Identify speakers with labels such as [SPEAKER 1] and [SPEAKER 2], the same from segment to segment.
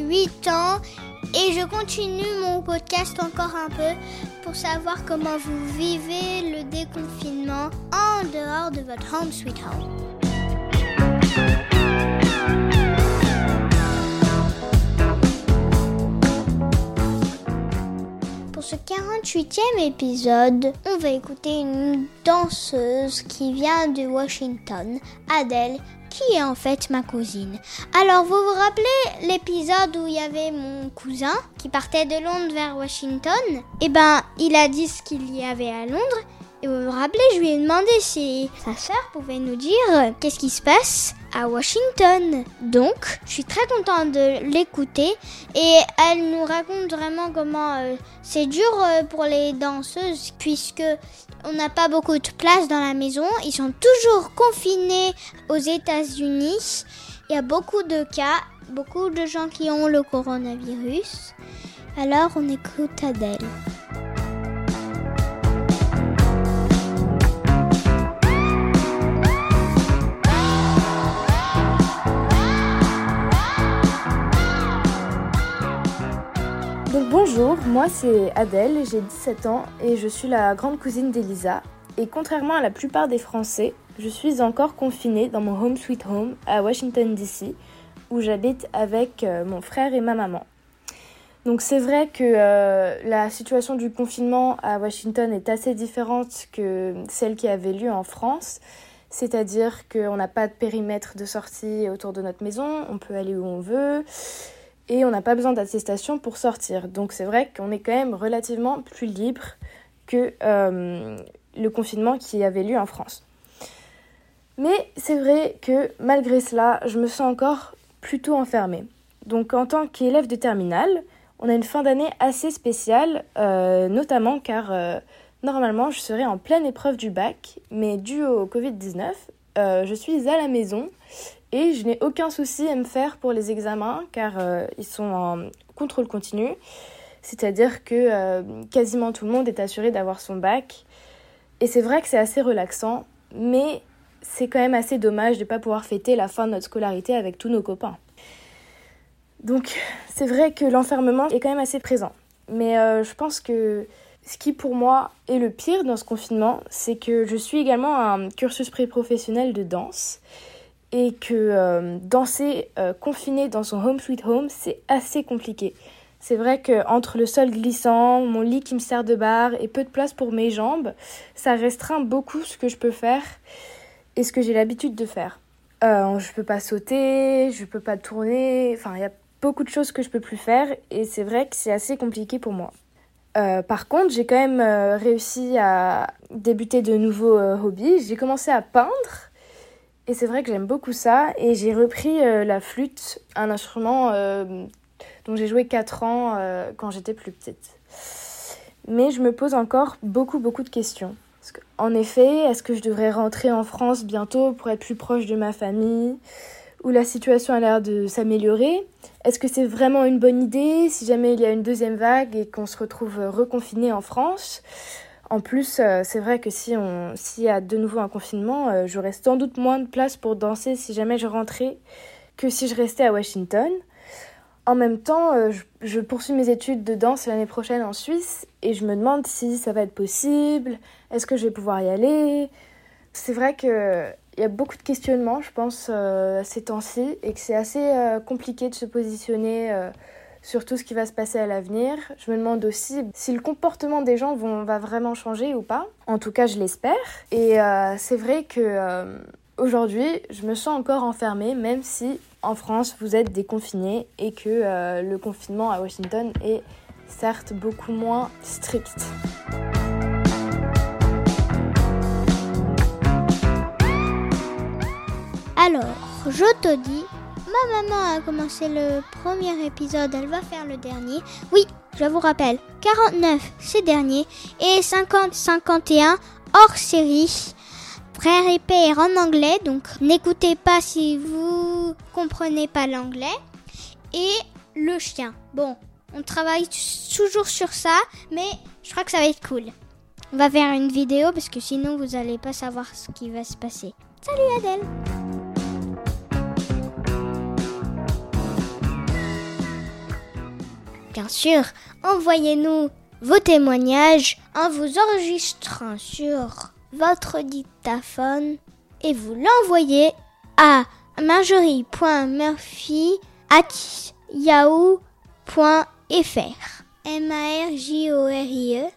[SPEAKER 1] 8 ans et je continue mon podcast encore un peu pour savoir comment vous vivez le déconfinement en dehors de votre home sweet home. Pour ce 48e épisode, on va écouter une danseuse qui vient de Washington, Adele, qui est en fait ma cousine. Alors, vous vous rappelez l'épisode où il y avait mon cousin qui partait de Londres vers Washington? Eh ben, il a dit ce qu'il y avait à Londres. Et vous vous rappelez, je lui ai demandé si sa sœur pouvait nous dire qu'est-ce qui se passe à Washington. Donc, je suis très contente de l'écouter et elle nous raconte vraiment comment euh, c'est dur euh, pour les danseuses puisque on n'a pas beaucoup de place dans la maison. Ils sont toujours confinés aux États-Unis. Il y a beaucoup de cas, beaucoup de gens qui ont le coronavirus. Alors, on écoute Adèle.
[SPEAKER 2] Bonjour, moi c'est Adèle, j'ai 17 ans et je suis la grande cousine d'Elisa. Et contrairement à la plupart des Français, je suis encore confinée dans mon home sweet home à Washington DC, où j'habite avec euh, mon frère et ma maman. Donc c'est vrai que euh, la situation du confinement à Washington est assez différente que celle qui avait lieu en France. C'est-à-dire qu'on n'a pas de périmètre de sortie autour de notre maison, on peut aller où on veut et on n'a pas besoin d'attestation pour sortir. Donc c'est vrai qu'on est quand même relativement plus libre que euh, le confinement qui avait lieu en France. Mais c'est vrai que malgré cela, je me sens encore plutôt enfermée. Donc en tant qu'élève de terminale, on a une fin d'année assez spéciale, euh, notamment car euh, normalement je serais en pleine épreuve du bac, mais dû au Covid-19, je suis à la maison et je n'ai aucun souci à me faire pour les examens car euh, ils sont en contrôle continu. C'est-à-dire que euh, quasiment tout le monde est assuré d'avoir son bac. Et c'est vrai que c'est assez relaxant, mais c'est quand même assez dommage de ne pas pouvoir fêter la fin de notre scolarité avec tous nos copains. Donc c'est vrai que l'enfermement est quand même assez présent. Mais euh, je pense que ce qui pour moi est le pire dans ce confinement, c'est que je suis également un cursus pré-professionnel de danse et que euh, danser euh, confiné dans son home sweet home, c'est assez compliqué. C'est vrai que entre le sol glissant, mon lit qui me sert de barre et peu de place pour mes jambes, ça restreint beaucoup ce que je peux faire et ce que j'ai l'habitude de faire. Euh, je peux pas sauter, je peux pas tourner, enfin il y a beaucoup de choses que je peux plus faire et c'est vrai que c'est assez compliqué pour moi. Euh, par contre, j'ai quand même réussi à débuter de nouveaux hobbies. J'ai commencé à peindre et c'est vrai que j'aime beaucoup ça. Et j'ai repris euh, la flûte, un instrument euh, dont j'ai joué 4 ans euh, quand j'étais plus petite. Mais je me pose encore beaucoup, beaucoup de questions. en effet, est-ce que je devrais rentrer en France bientôt pour être plus proche de ma famille? Où la situation a l'air de s'améliorer Est-ce que c'est vraiment une bonne idée si jamais il y a une deuxième vague et qu'on se retrouve reconfiné en France? En plus, euh, c'est vrai que si on, s'il y a de nouveau un confinement, euh, j'aurais sans doute moins de place pour danser si jamais je rentrais que si je restais à Washington. En même temps, euh, je, poursuis mes études de danse l'année prochaine en Suisse et je me demande si ça va être possible, est-ce que je vais pouvoir y aller? C'est vrai qu'il y a beaucoup de questionnements, je pense, ces temps-ci et que c'est assez compliqué de se positionner sur tout ce qui va se passer à l'avenir. Je me demande aussi si le comportement des gens va vraiment changer ou pas. En tout cas, je l'espère. Et euh, c'est vrai que euh, aujourd'hui, je me sens encore enfermée, même si en France, vous êtes déconfinés et que euh, le confinement à Washington est certes beaucoup moins strict.
[SPEAKER 1] Alors, je te dis Ma maman a commencé le premier épisode, elle va faire le dernier. Oui, je vous rappelle, 49 c'est dernier et 50-51 hors série. Frère et père en anglais, donc n'écoutez pas si vous comprenez pas l'anglais. Et le chien. Bon, on travaille toujours sur ça, mais je crois que ça va être cool. On va faire une vidéo parce que sinon vous n'allez pas savoir ce qui va se passer. Salut Adèle Bien sûr, envoyez-nous vos témoignages en vous enregistrant sur votre dictaphone et vous l'envoyez à marjorie.murphy@yahoo.fr. M A R J O R I E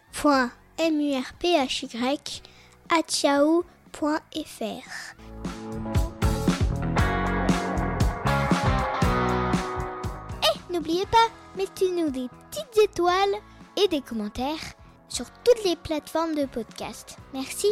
[SPEAKER 1] M U R P H Y at yahoo.fr. mettez-nous des petites étoiles et des commentaires sur toutes les plateformes de podcast. Merci.